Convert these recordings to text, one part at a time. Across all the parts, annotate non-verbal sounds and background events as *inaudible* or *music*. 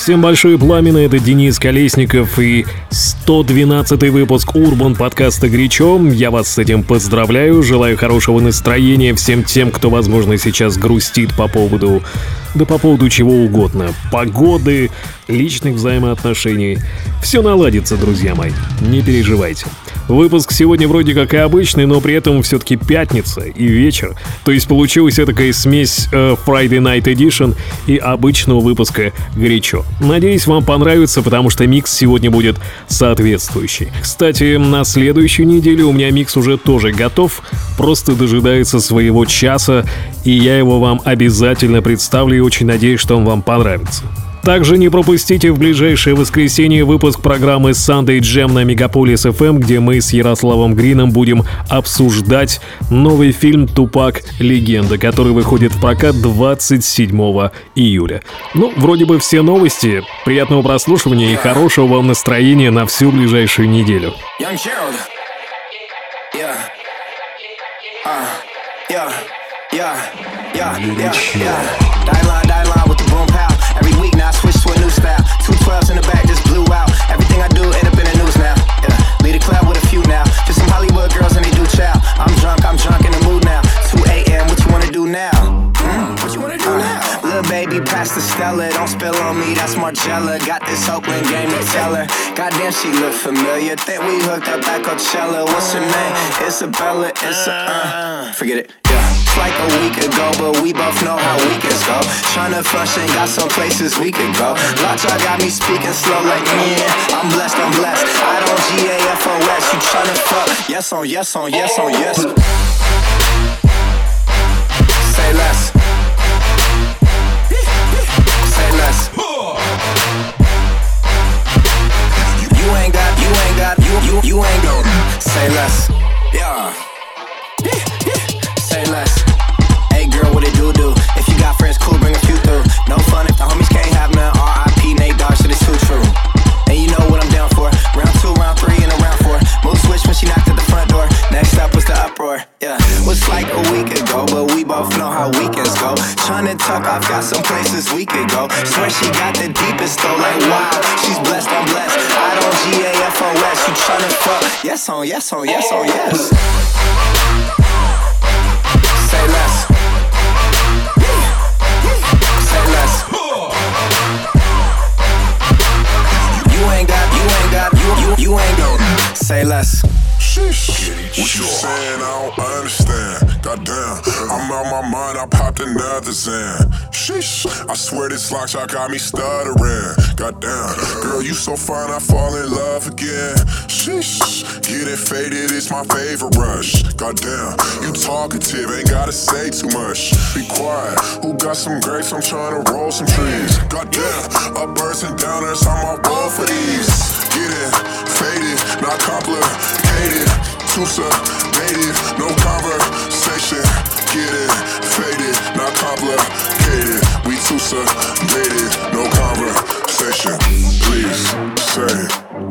Всем большое пламя, это Денис Колесников и 112 выпуск Урбан подкаста «Горячо». Я вас с этим поздравляю, желаю хорошего настроения всем тем, кто, возможно, сейчас грустит по поводу... Да по поводу чего угодно. Погоды, личных взаимоотношений. Все наладится, друзья мои, не переживайте. Выпуск сегодня вроде как и обычный, но при этом все-таки пятница и вечер. То есть получилась такая смесь э, Friday Night Edition и обычного выпуска горячо. Надеюсь, вам понравится, потому что микс сегодня будет соответствующий. Кстати, на следующую неделю у меня микс уже тоже готов, просто дожидается своего часа, и я его вам обязательно представлю и очень надеюсь, что он вам понравится. Также не пропустите в ближайшее воскресенье выпуск программы Sunday Jam на Мегаполис FM, где мы с Ярославом Грином будем обсуждать новый фильм «Тупак. Легенда», который выходит в прокат 27 июля. Ну, вроде бы все новости. Приятного прослушивания и хорошего вам настроения на всю ближайшую неделю. Young Gerald. Yeah. Uh, yeah. Yeah. Yeah. Yeah. Yeah. in the back just blew out. Everything I do end up in the news now. Yeah, lead a club with a few now. Just some Hollywood girls and they do chow. I'm drunk, I'm drunk in the mood now. 2 a.m. What you wanna do now? Baby, pass the Stella. Don't spill on me, that's Marcella. Got this Oakland game to tell her. Goddamn, she look familiar. Think we hooked up at Coachella. What's her name? Isabella. It's a uh. Forget it. Yeah like a week ago, but we both know how weekends go. Tryna function, got some places we could go. Lot y'all got me speaking slow like yeah. I'm blessed, I'm blessed. I don't G A F O S. You tryna fuck? Yes on yes on yes on yes. Say say less. Yeah. Say less Hey girl, what it do do. If you got friends, cool, bring a few through. No fun if the homies can't have none. R.I.P. Nate Dogg, shit is too true. And you know what I'm down for. Round two, round three, and a round four. Move switch when she knocked at the front door. Next up was the uproar. Yeah, was like a week ago, but we both know how weekends go. Tryna talk, I've got some places we could go. Swear she got the deepest though, like wow, she's blessed, I'm blessed. I don't G A F O S. You tryna fuck? Yes on, yes on, yes on, yes. Say less. Say less. You ain't gon' say less. Sheesh. What you saying? I don't understand. Goddamn, I'm out my mind. I popped another Xan. Sheesh. I swear this lock shot got me stuttering. Goddamn, girl, you so fine. I fall in love again. Sheesh. Getting faded It's my favorite rush. Goddamn, you talkative. Ain't gotta say too much. Be quiet. Who got some grapes? I'm trying to roll some trees. Goddamn, up birds and downers. I'm on roll for these. Getting faded, not complicated. Sedated, no conversation. Getting faded, not complicated. We sedated, no conversation. Please say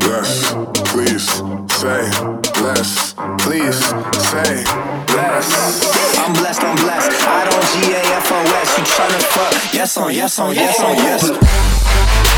less. Please say less. Please say less. I'm blessed, I'm blessed. I don't G A F O S. You tryna fuck? Yes on, yes on, yes on, yes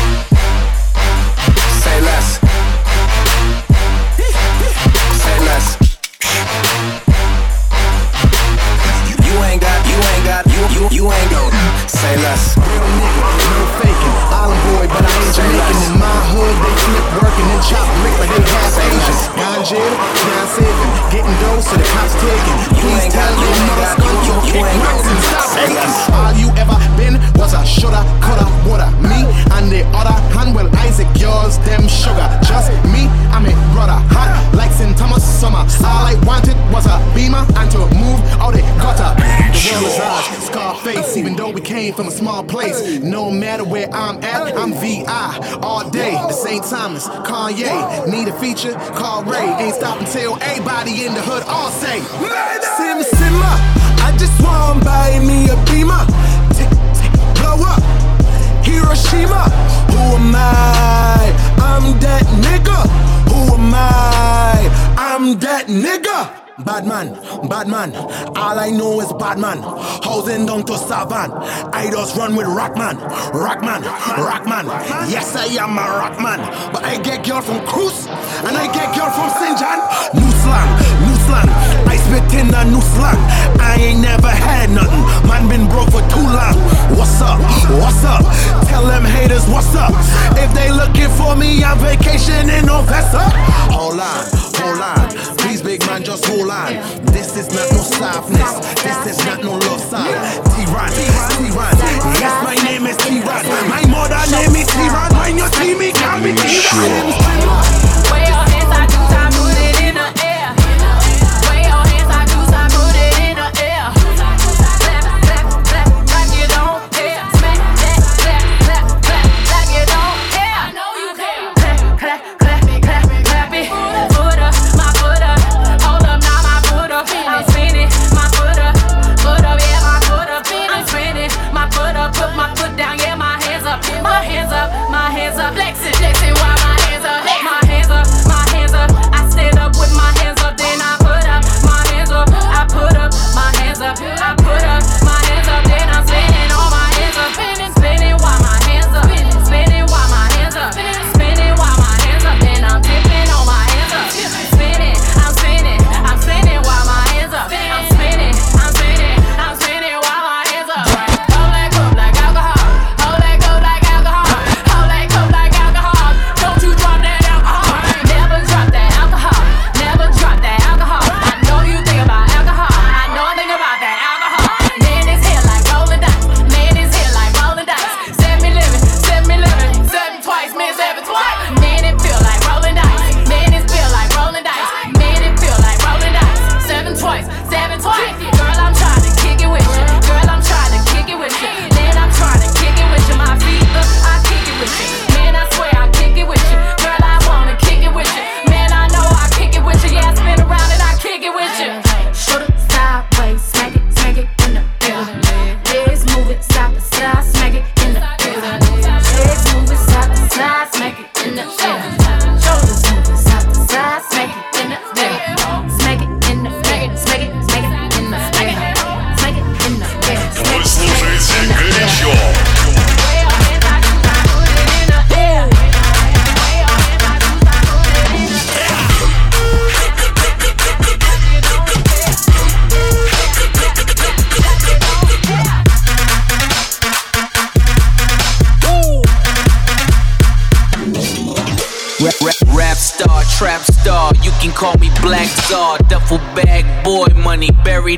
came from a small place. No matter where I'm at, I'm VI all day. The St. Thomas, Kanye, need a feature, call Ray. Ain't stop until everybody in the hood all say, Sim Simmer, I just want buy me a beamer. Blow up, Hiroshima. Who am I? I'm that nigga. Who am I? I'm that nigga. Bad man, bad man, all I know is bad man. Housing down to Savan. I just run with Rockman, Rockman, Rockman. Yes, I am a Rockman. But I get girl from Cruz and I get girl from St. John. New slang, new slang. I spit in a new slang. I ain't never had nothing. Man been broke for too long. What's up? What's up? Tell them haters what's up. If they looking for me on vacation in Novessa. Please, big man, just hold on. This is not no softness. This is not no love song. T-Ron, T-Ron. Yes, my name is T-Ron. My mother name is T-Ron. When you see me T-Ron.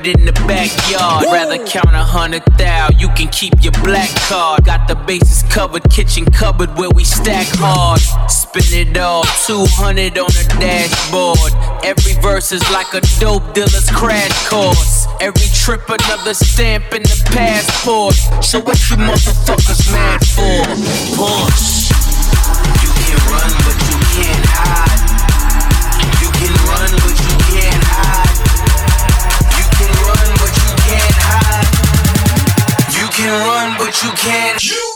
In the backyard. Rather count a hundred thou, you can keep your black card. Got the bases covered, kitchen cupboard where we stack hard. Spin it all, 200 on the dashboard. Every verse is like a dope dealer's crash course. Every trip another stamp in the passport. So what you motherfuckers mad for? Push. You can run, but you can't hide. You can run, but you can't hide. You can run, but you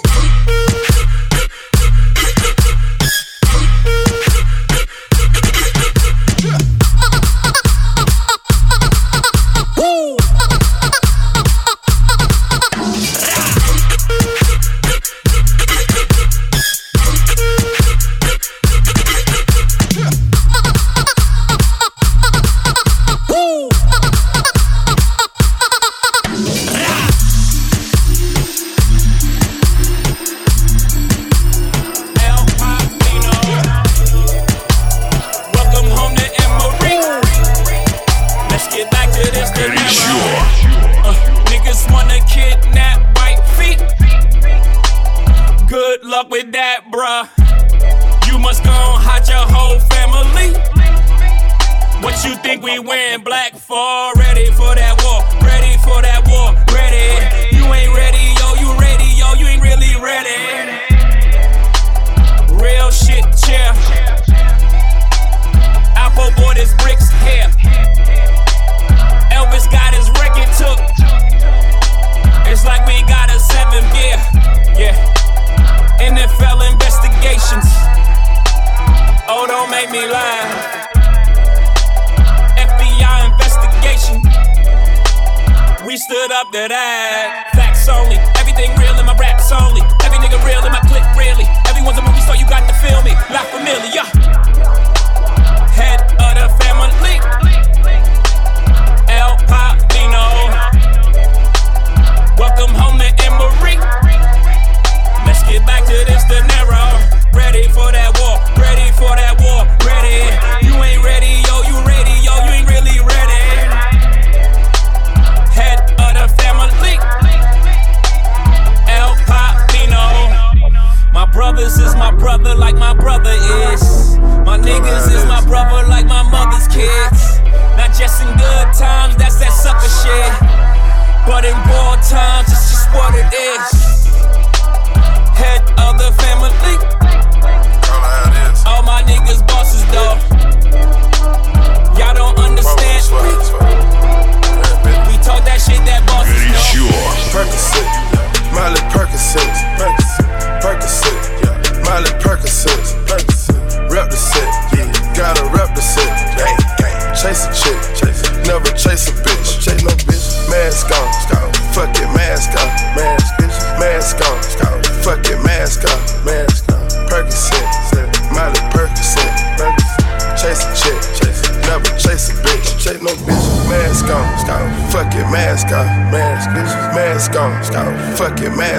with that, bruh. You must go and hot your whole family. What you think we win black for? Ready for that war. that.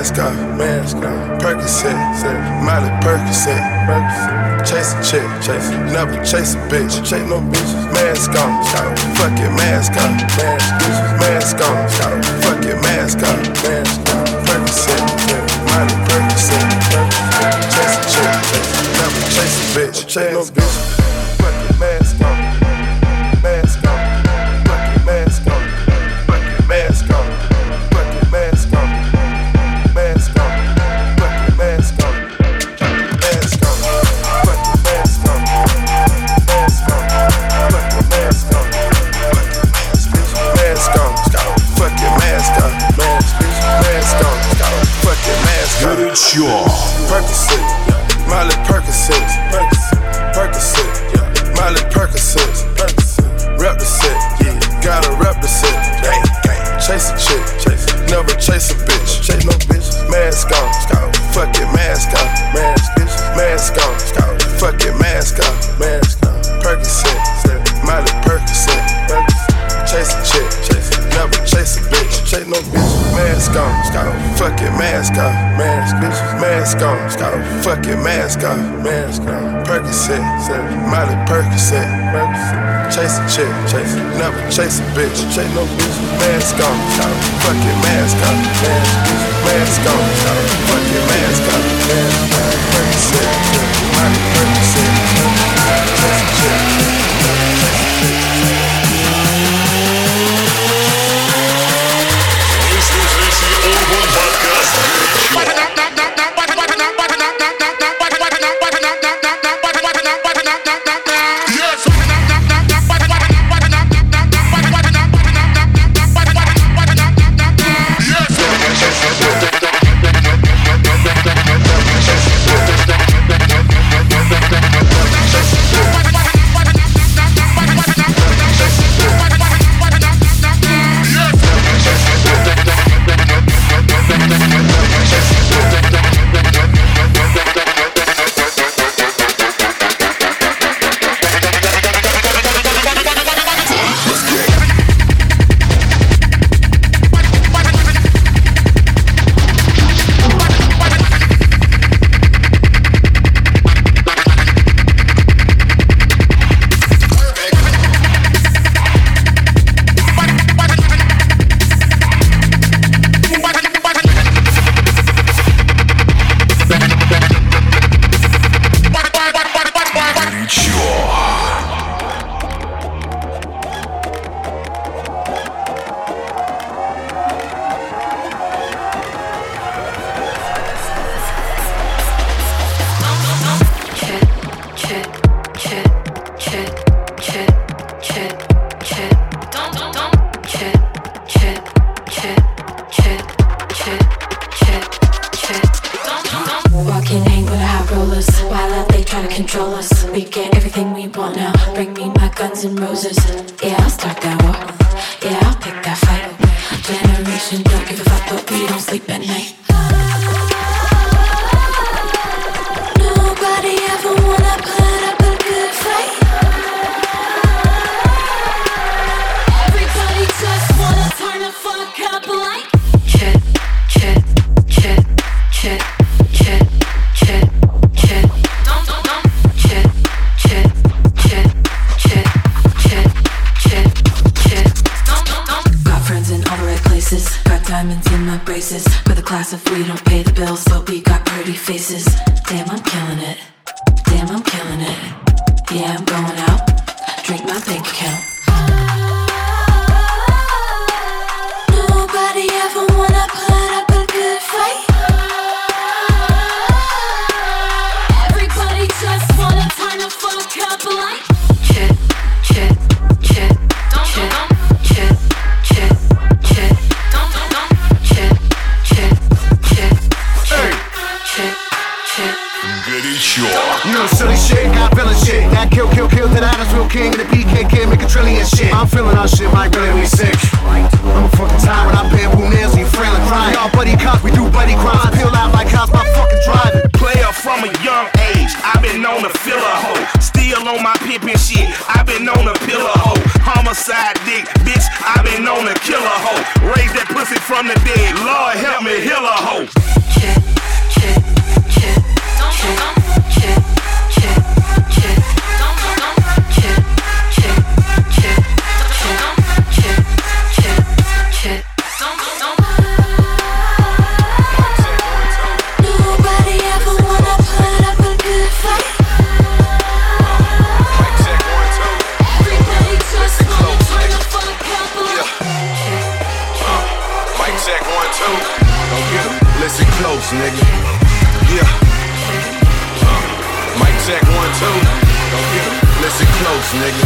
mask off, mask off. Percocet, Molly Percocet, Percocet. Chase a chick, chase, never chase a bitch, chase no bitches. Mask on, fuck your mask on, mask, mask on, fuck your mask on, mask on. Percocet, Molly Percocet, Percocet. Chase a chick, chase, never chase a bitch, chase no bitches. Sure. mask on. Fuck your mask off. Mask on. Percocet. Molly Percocet. Chase a chick. Chase never chase a bitch. Chase no bitch. Mask on. Fuck your mask off. Mask on. Fuck your mask off. My braces. With the class if we don't pay the bills, but we got pretty faces. Damn, I'm killing it. Damn, I'm killing it. Yeah, I'm going out. Drink my bank account. Nobody ever wanna put up a good fight. Everybody just wanna turn the fuck up like. Chit, sure. You know silly shit, got villain shit. That kill, kill, kill, that Adam's real king, and the BKK make a trillion shit. I'm feeling our shit, Mike really me sick. I'm a fucking tired, I bamboo nails, and you frail and crying. Y'all buddy cops, we do buddy crimes. Peel out like cops, my fucking driving. Player from a young age, I've been known to fill a hoe. Still on my pimping shit, I've been known to pill a hoe. Homicide dick, bitch, I've been known to kill a hoe. Raise that pussy from the dead, Lord help me heal a hoe. Kid, kid, kid, don't, don't. Yeah. 'Em. Listen close, nigga.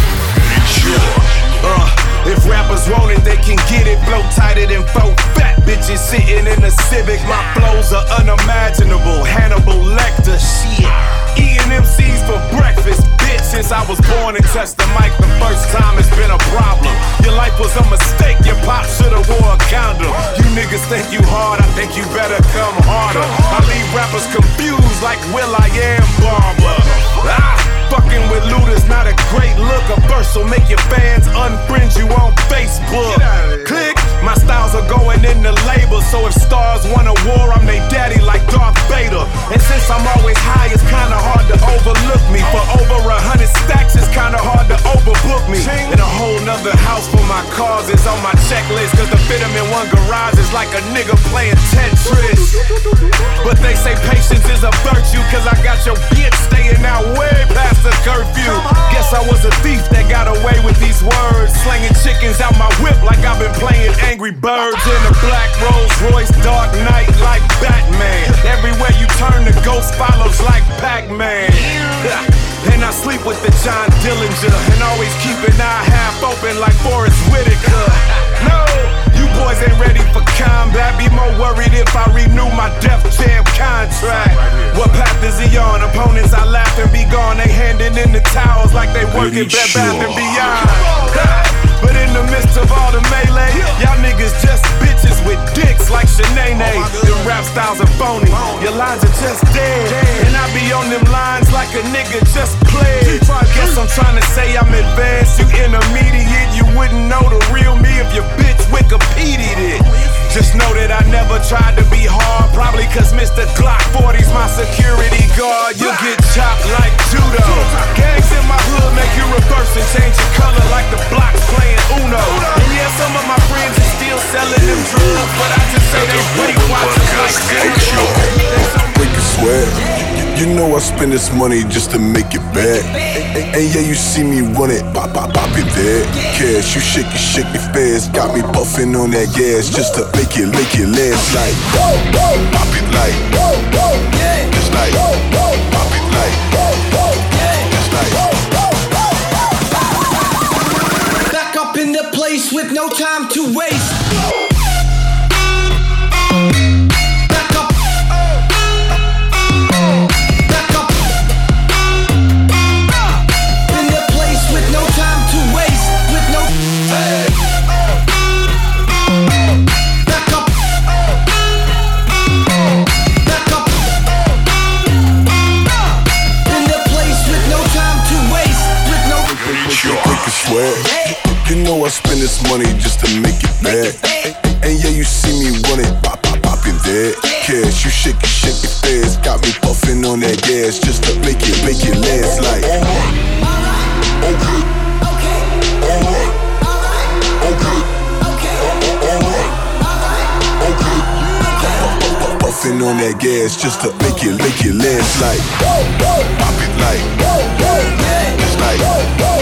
Uh, if rappers want it, they can get it. Blow tighter than four fat bitches sitting in a Civic. My flows are unimaginable. Hannibal Lecter, shit. Eating MCs for breakfast, bitch. Since I was born and touched the mic the first time, it's been a problem. Your life was a mistake. Your pop should've wore a condom. You niggas think you hard, I think you better come since I'm always high, it's kinda hard to overlook me. For over a hundred stacks, it's kinda hard to overbook me. And a whole nother house for my cars is on my checklist. Cause to fit them in one garage is like a nigga playing Tetris. But they say patience is a virtue. Cause I got your bitch staying out way past the curfew. Guess I was a thief that got away with these words. Slinging chickens out my whip like I've been playing Angry Birds in a black Rolls Royce, Dark Knight like Batman. Everywhere you turn, the ghost follows like Pac Man. *laughs* And I sleep with the John Dillinger and always keep an eye half open like Forest Whitaker. *laughs* No, you boys ain't ready for combat. Be more worried if I renew my Def Jam contract. What path is he on? Opponents I laugh and be gone. They handing in the towels like they working Bed Bath and Beyond. In the midst of all the melee, y'all niggas just bitches with dicks like Shanae. Oh them rap styles are phony. Your lines are just dead. And I be on them lines like a nigga just played. Guess I'm trying to say I'm advanced. You intermediate. You wouldn't know the real me if your bitch Wikipedia'd it. Oh, Just know that I never tried to be hard. Probably cause Mr. Glock 40's my security guard. You'll get chopped like judo. Gangs in my hood make you reverse and change your color like the blocks playing Uno. And yeah, some of my friends are still selling them drugs. But I just say they weight watchers like Zero. Sweat. You know I spend this money just to make it back. And, and yeah, you see me run it, pop, pop, pop it there. Cash, you shake it, shake it fast. Got me puffing on that gas just to make it, make it last like. Pop it like. Just like. Pop it like. Just like. Back up in the place with no time to waste. Money just to make it back. And yeah, you see me run it, pop, pop, poppin' that cash. You shake it, shake it fast. Got me puffin' on that gas just to make it, make it last like. Oh, oh, oh, okay. Okay. Alright. Okay. Puffin' on that gas just to make it, make it last like. Pop it like. Just like.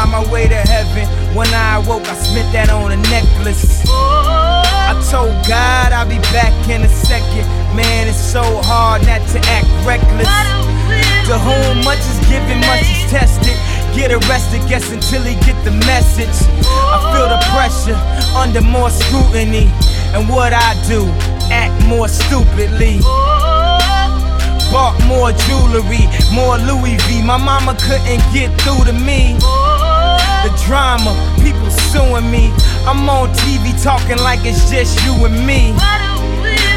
Could my way to heaven. When I awoke, I spent that on a necklace. I told God I'll be back in a second. Man, it's so hard not to act reckless. To whom much is given, much is tested. Get arrested, guess until he get the message. I feel the pressure under more scrutiny. And what I do, act more stupidly. Bought more jewelry, more Louis V. My mama couldn't get through to me. The drama, people suing me. I'm on TV talking like it's just you and me.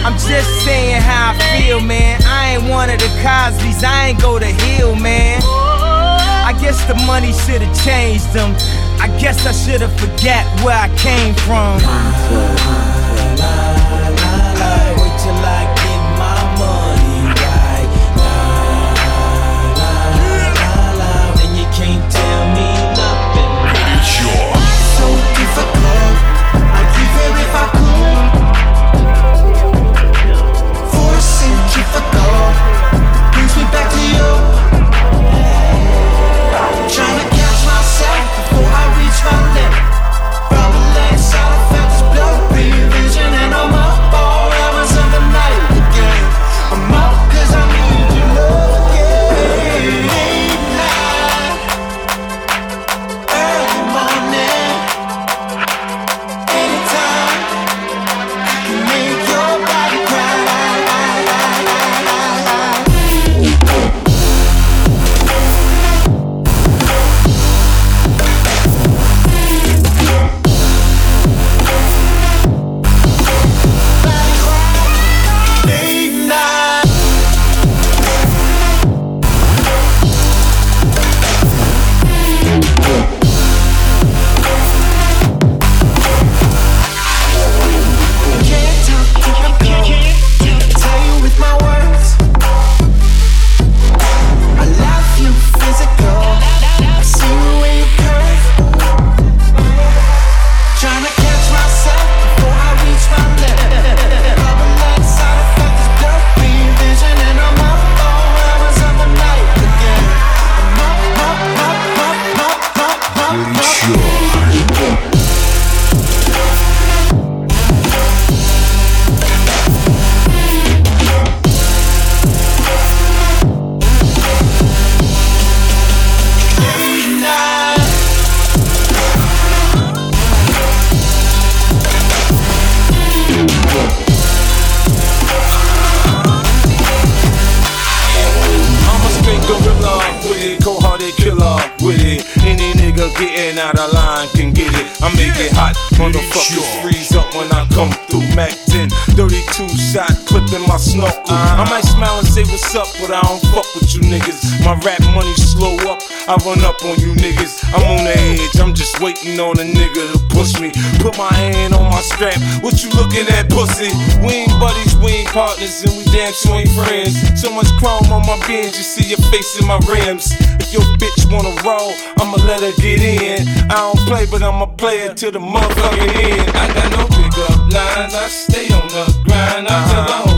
I'm just saying how I feel, man. I ain't one of the Cosby's, I ain't go to Hill, man. I guess the money should've changed them. I guess I should've forget where I came from. Partners, and we damn sure ain't friends. So much chrome on my bench, you see your face in my rims. If your bitch wanna roll, I'ma let her get in. I don't play, but I'ma play it till the motherfucking end. I got no pickup lines, I stay on the grind. I tell uh-huh. the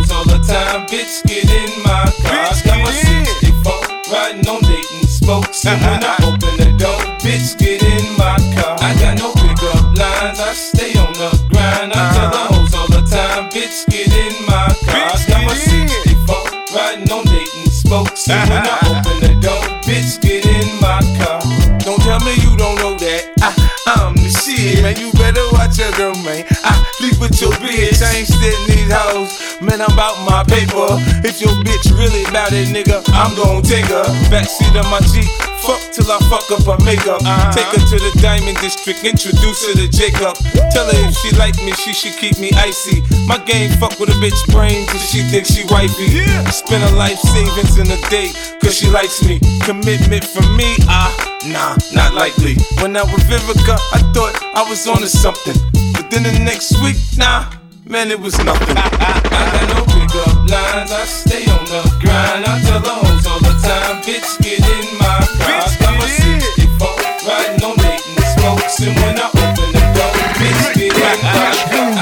Man, I'm about my paper. If your bitch really about it, nigga, I'm gon' take her. Backseat of my Jeep. Fuck till I fuck up her makeup. Take her to the Diamond District, introduce her to Jacob. Tell her if she like me, she should keep me icy. My game fuck with a bitch brain cause she thinks she wifey. Spend her life savings in a date cause she likes me. Commitment from me, ah, nah, not likely. When I was Vivica, I thought I was on onto something. But then the next week, nah, man, it was nothing. I got no pickup lines, I stay on the grind. I tell the hoes all the time, bitch, get in my car. I got my 64 riding on Dayton smokes. And when I open the door, bitch, get in my *laughs* car.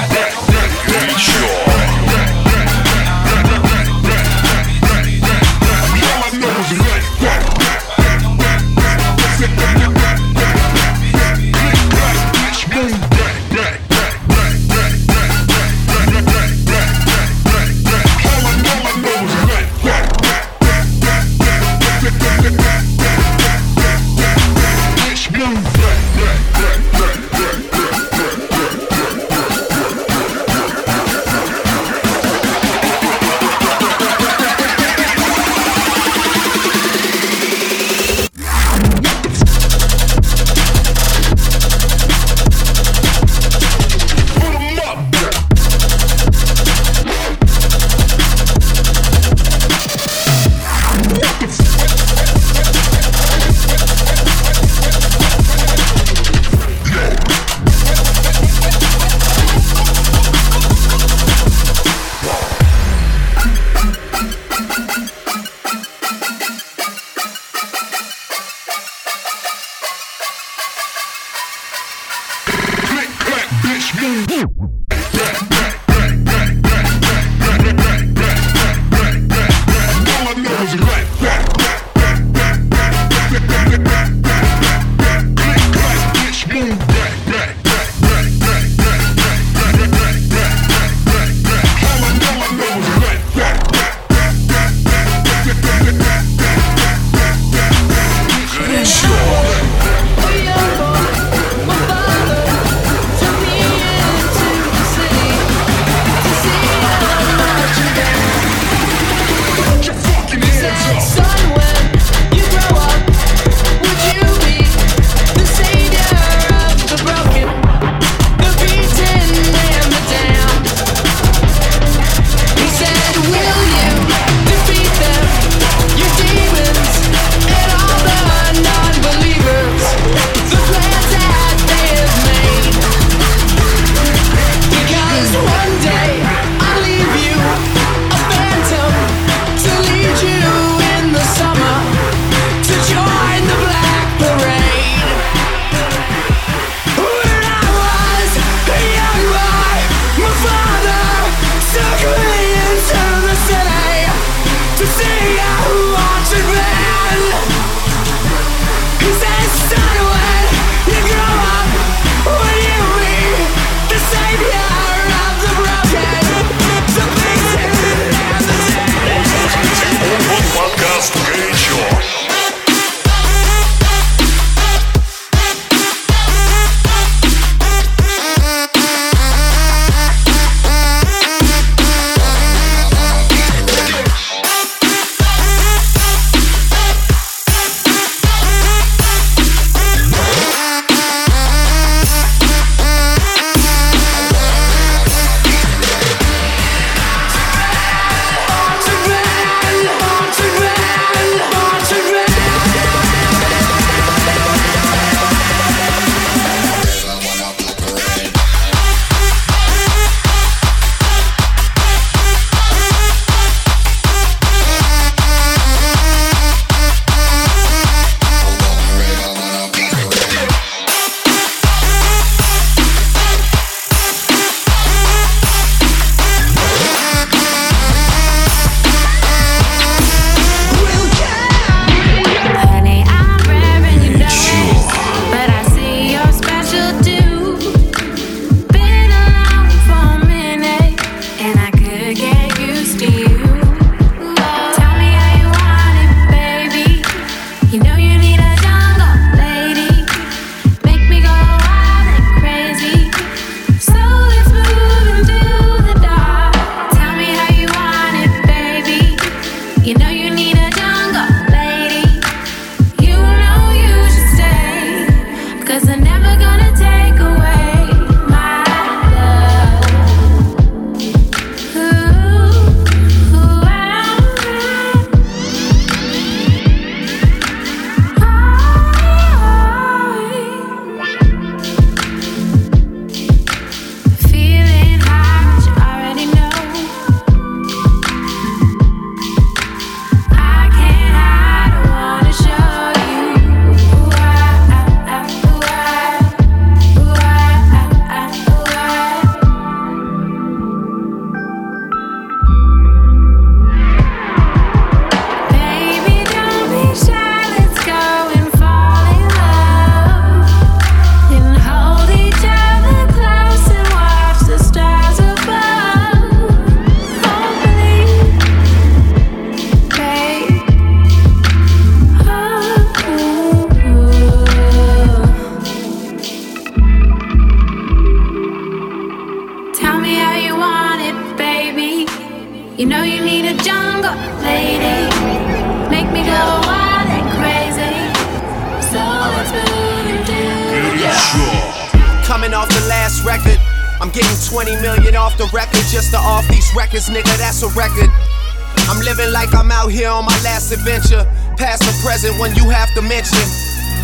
Adventure. Past or present, when you have to mention.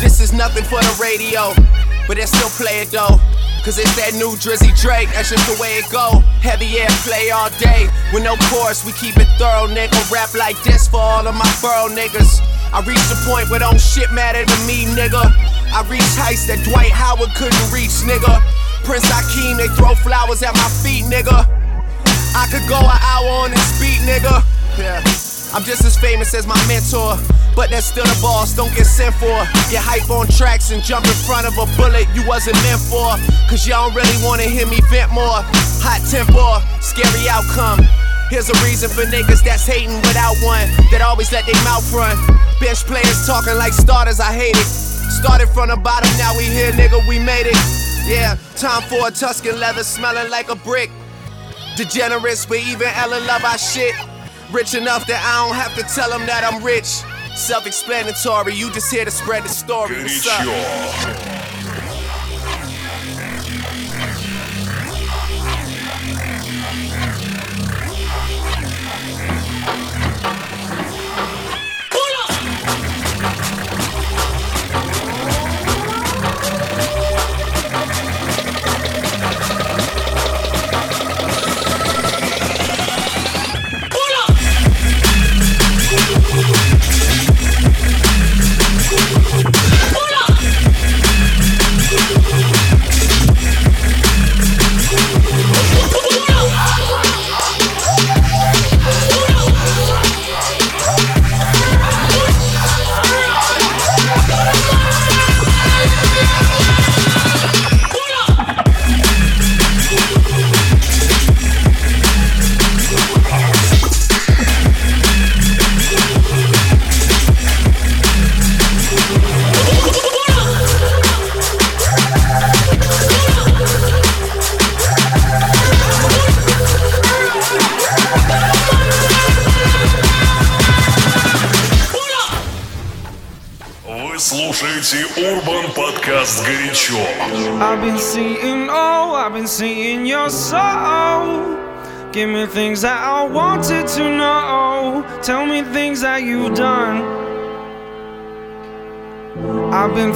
This is nothing for the radio, but they still play it though. Cause it's that new Drizzy Drake, that's just the way it go. Heavy air play all day, with no chorus, we keep it thorough, nigga. Rap like this for all of my borough niggas. I reached the point where don't shit matter to me, nigga. I reached heights that Dwight Howard couldn't reach, nigga. Prince Akeem, they throw flowers at my feet, nigga. I could go an hour on this beat, nigga. Yeah. I'm just as famous as my mentor, but that's still the boss, don't get sent for. Get hype on tracks and jump in front of a bullet you wasn't meant for. Cause y'all really wanna hear me vent more. Hot temper, scary outcome. Here's a reason for niggas that's hating without one, that always let their mouth run. Bench players talking like starters, I hate it. Started from the bottom, now we here, nigga, we made it. Yeah, time for a Tuscan leather smelling like a brick. Degenerates, but even Ellen love our shit. Rich enough that I don't have to tell them that I'm rich. Self explanatory, you just here to spread the story. What's up? Вы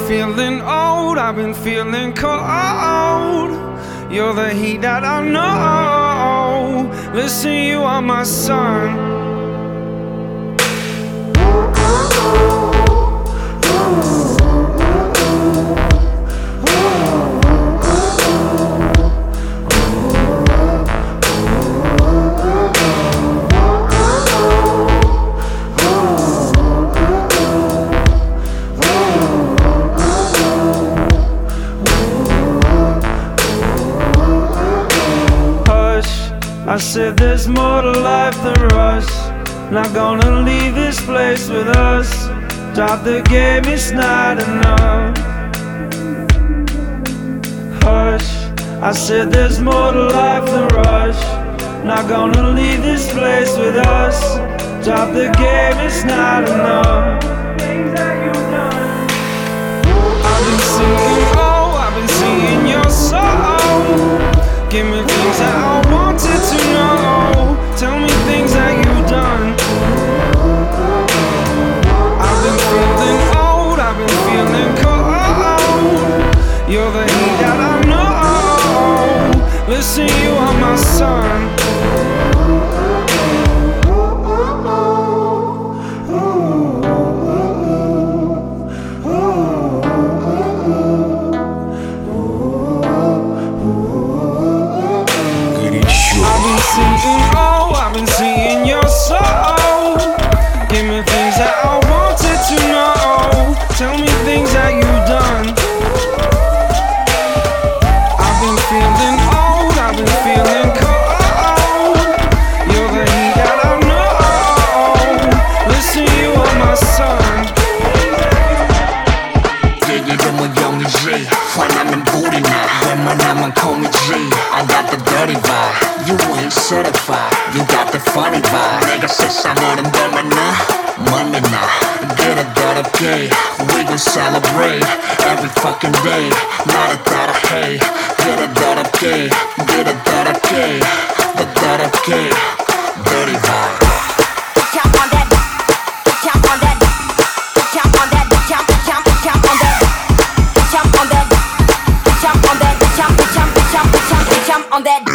feeling old, I've been feeling cold. You're the heat that I know. Listen, you are my sun. Said there's more to life than rush. Not gonna leave this place with us. Drop the game, it's not enough. Hush, I said there's more to life than rush. Not gonna leave this place with us. Drop the game, it's not enough. I've been singing, oh, I've been singing your song. Give me things that I wanted to know. Tell me things that you've done. I've been feeling old, I've been feeling cold. You're the heat that I know. Listen, you are my sun. funny 봐 내가 세상을 흔들면나 멈이나 그래 더럽게 We gon' celebrate every fucking day. 나를 get, 그래 더럽게 그래 더럽게 더 더럽게 Dirty vibe. On that.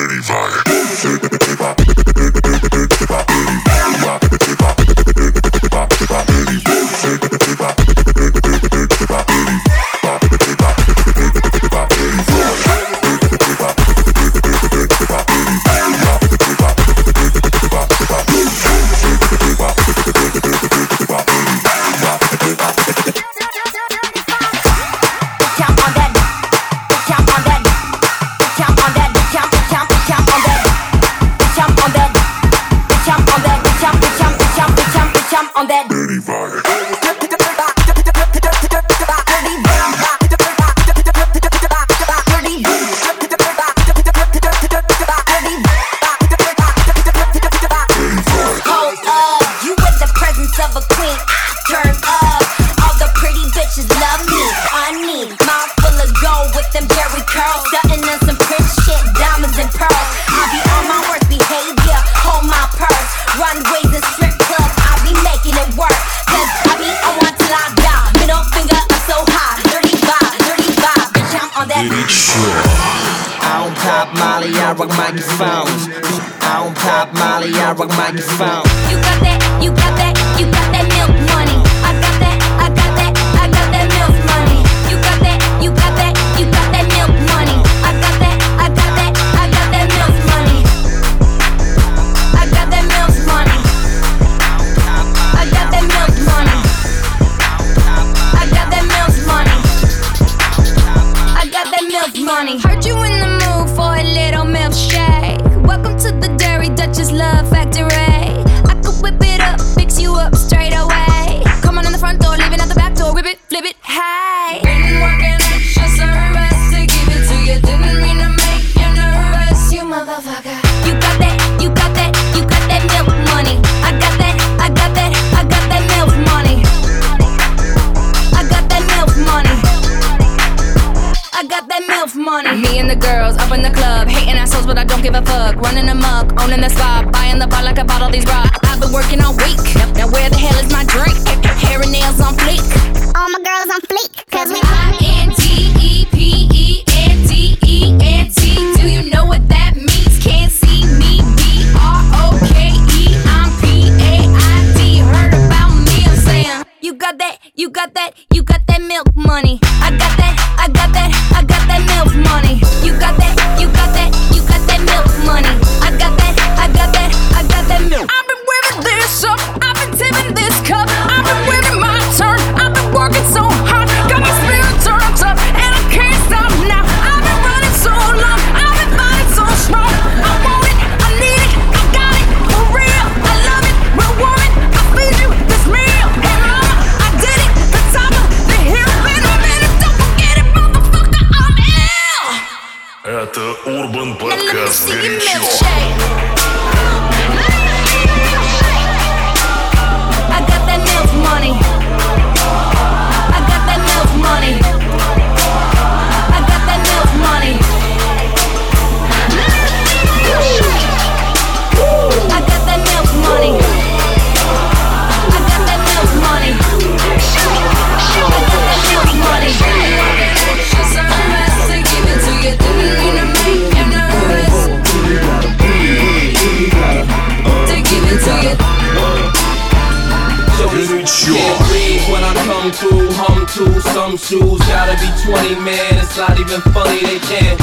Some shoes gotta be 20, man. It's not even funny, they can't.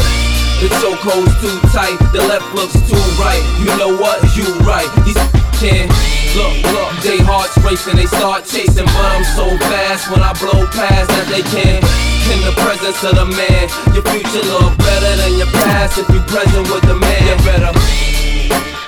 The chokehold's too tight, the left looks too right. You know what? You right. These *laughs* can't. Look, look, they hearts racing, they start chasing, but I'm so fast when I blow past that they can't. In the presence of the man, your future look better than your past if you present with the man. You better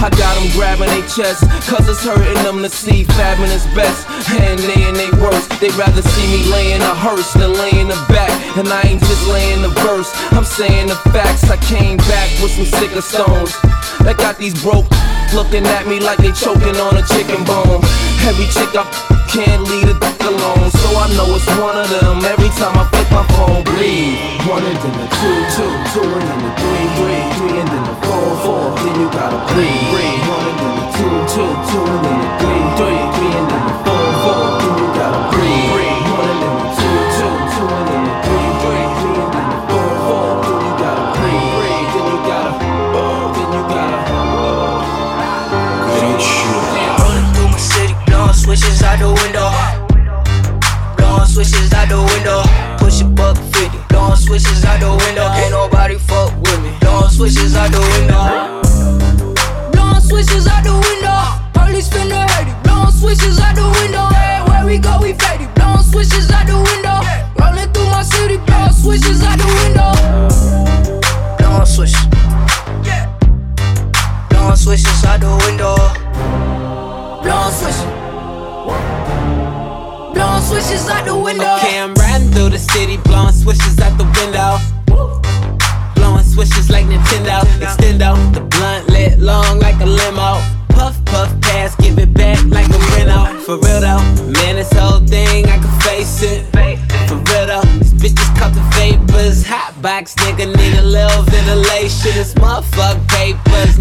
I got them grabbing their chest, cause it's hurting them to see fabbing best. And they and they worst, they'd rather see me laying a hearse than laying a back. And I ain't just laying the verse, I'm saying the facts. I came back with some sicker stones that got these broke looking at me like they choking on a chicken bone. Every chick I can't leave a dick alone, so I know it's one of them. Every time I flip my phone, breathe. One and then the two, two, two and then the three, three, three and then the four. Then you gotta breathe, breathe. One and then the two, two, two and then the three, three, three and then the four, four. Then you gotta breathe, breathe. One and then the two, two, two and then the three, three, three and then the four, four. Then you gotta breathe, breathe. Then you gotta, oh, then you gotta. Don't shoot. Rolling through my city, blowing switches out the window. Blowing switches out the window. Switches out the window. Can't nobody fuck with me. Blowing switches out the window. Blowing switches out the window. Police finna hate it. Blowing switches out the window. Everywhere we go, we faded. Blowing switches out the window. Rolling through my city, blowing switches out the window.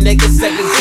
Papers, nigga, segregation.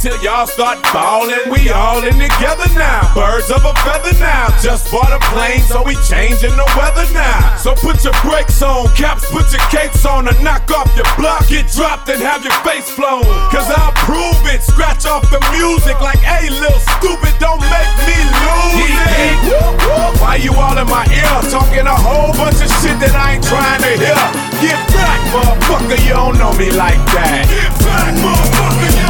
Till y'all start ballin'. We all in together now. Birds of a feather now. Just bought a plane, so we changing the weather now. So put your brakes on, caps, put your capes on, and knock off your block. Get dropped and have your face flown. Cause I'll prove it. Scratch off the music like, hey, little stupid, don't make me lose it. Why you all in my ear? Talking a whole bunch of shit that I ain't trying to hear. Get back, motherfucker, you don't know me like that. Get back, motherfucker,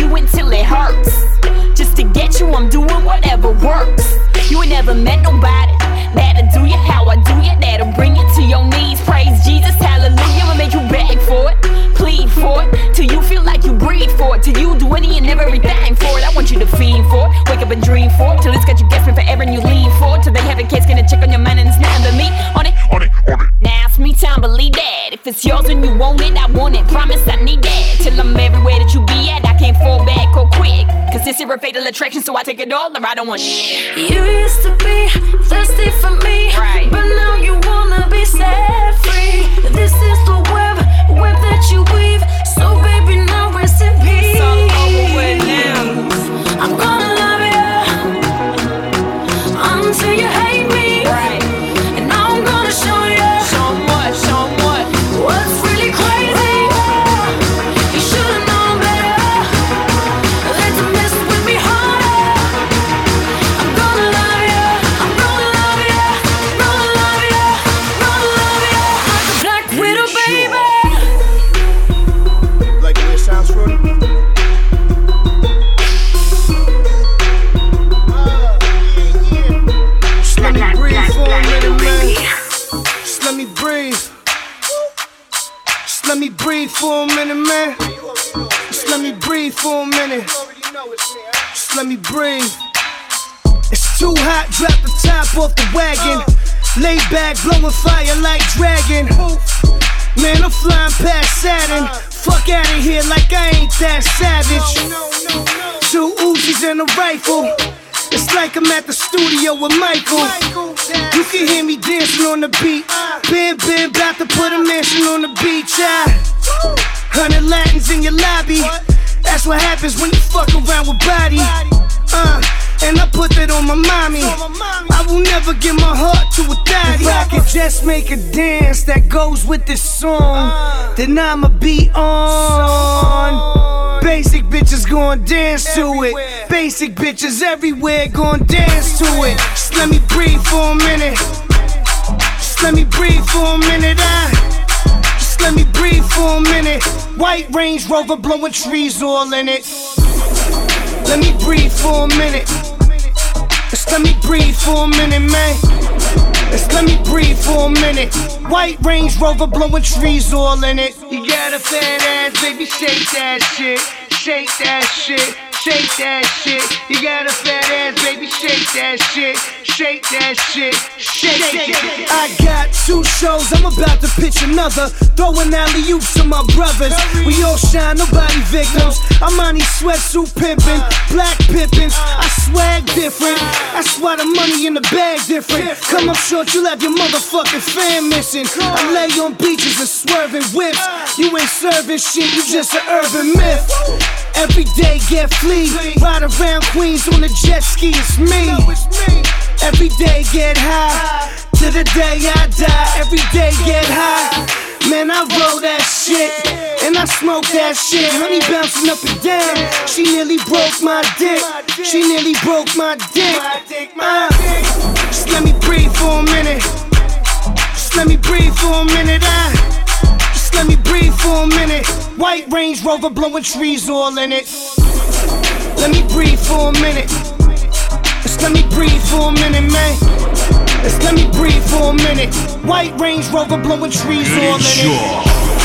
you until it hurts. Just to get you, I'm doing whatever works. You ain't never met nobody that'll do you how I do you. That'll bring your knees. Praise Jesus, hallelujah. I'll make you beg for it, plead for it, till you feel like you breathe for it. Till you do any and everything for it. I want you to fiend for it, wake up and dream for it, till it's got you guessing forever and you lean for it. Till they have a case, gonna check on your mind and it's nothing but me on it. On it, on it. Now it's me time, believe that. If it's yours and you want it, I want it. Promise I need that. Till I'm everywhere that you be at, I can't fall back or quick. Cause this here a fatal attraction, so I take it all or I don't want shit. You used to be thirsty for me, Right. but now you wanna be set free. This is the hot, drop the top off the wagon. Lay back, blowing fire like dragon. Man, I'm flying past Saturn. Fuck out of here like I ain't that savage. Two Uzis and a rifle. It's like I'm at the studio with Michael. You can hear me dancing on the beat. Been, been, about to put a mansion on the beach. Ah. Hundred Latins in your lobby. That's what happens when you fuck around with body. Uh, and I put that on my mommy. I will never give my heart to a daddy. If I could just make a dance that goes with this song, uh. then I'ma be on. Basic bitches gon' dance to it. Basic bitches everywhere gon' dance to it. Just let me breathe for a minute. Just let me breathe for a minute. I just let me breathe for a minute. White Range Rover blowing trees all in it. Let me breathe for a minute. Let me breathe for a minute, man. Just let me breathe for a minute. White Range Rover blowing trees all in it. You got a fat ass, baby, shake that shit. Shake that shit. Shake that shit. You got a fat ass, baby, shake that shit. Shake that shit. Shake it. I got two shows, I'm about to pitch another. Throwing alley oops to my brothers. We all shine, nobody victims. I'm on these sweatsuit pimping, black pimpins. I swag different. That's why the money in the bag different. Come up short, you'll have your motherfucking fan missing. I lay on beaches and swerving whips. You ain't serving shit, you just an urban myth. Every day get flea, ride around Queens on a jet ski, it's me. Every day get high, to the day I die. Every day get high. Man, I roll that shit, and I smoke that shit. Honey bouncing up and down. She nearly broke my dick. She nearly broke my dick. Uh, just let me breathe for a minute. Just let me breathe for a minute. I just let me breathe for a minute. White Range Rover blowing trees all in it. Let me breathe for a minute. Let me breathe for a minute, man. Just let me breathe for a minute. White Range Rover blowing trees all in it.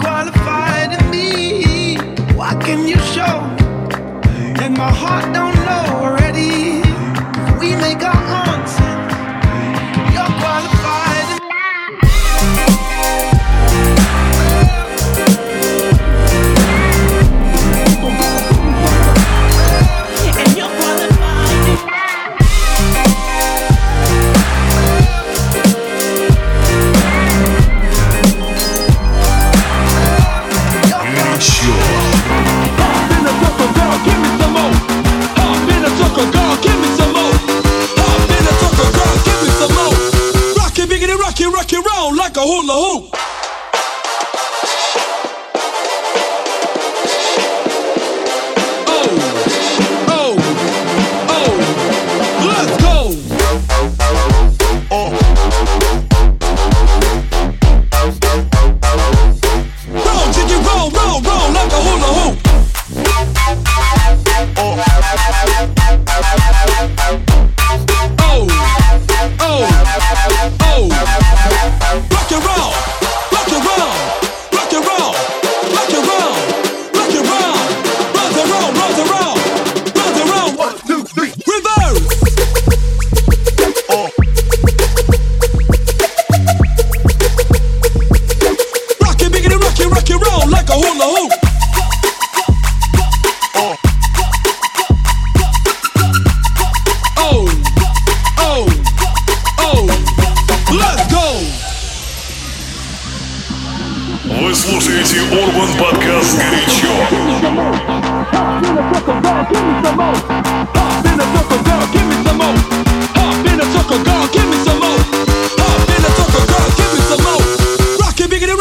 Qualified to me. What can you show that my heart don't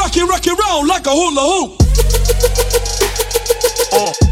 Rock it, rock it round like a hula hoop. Uh.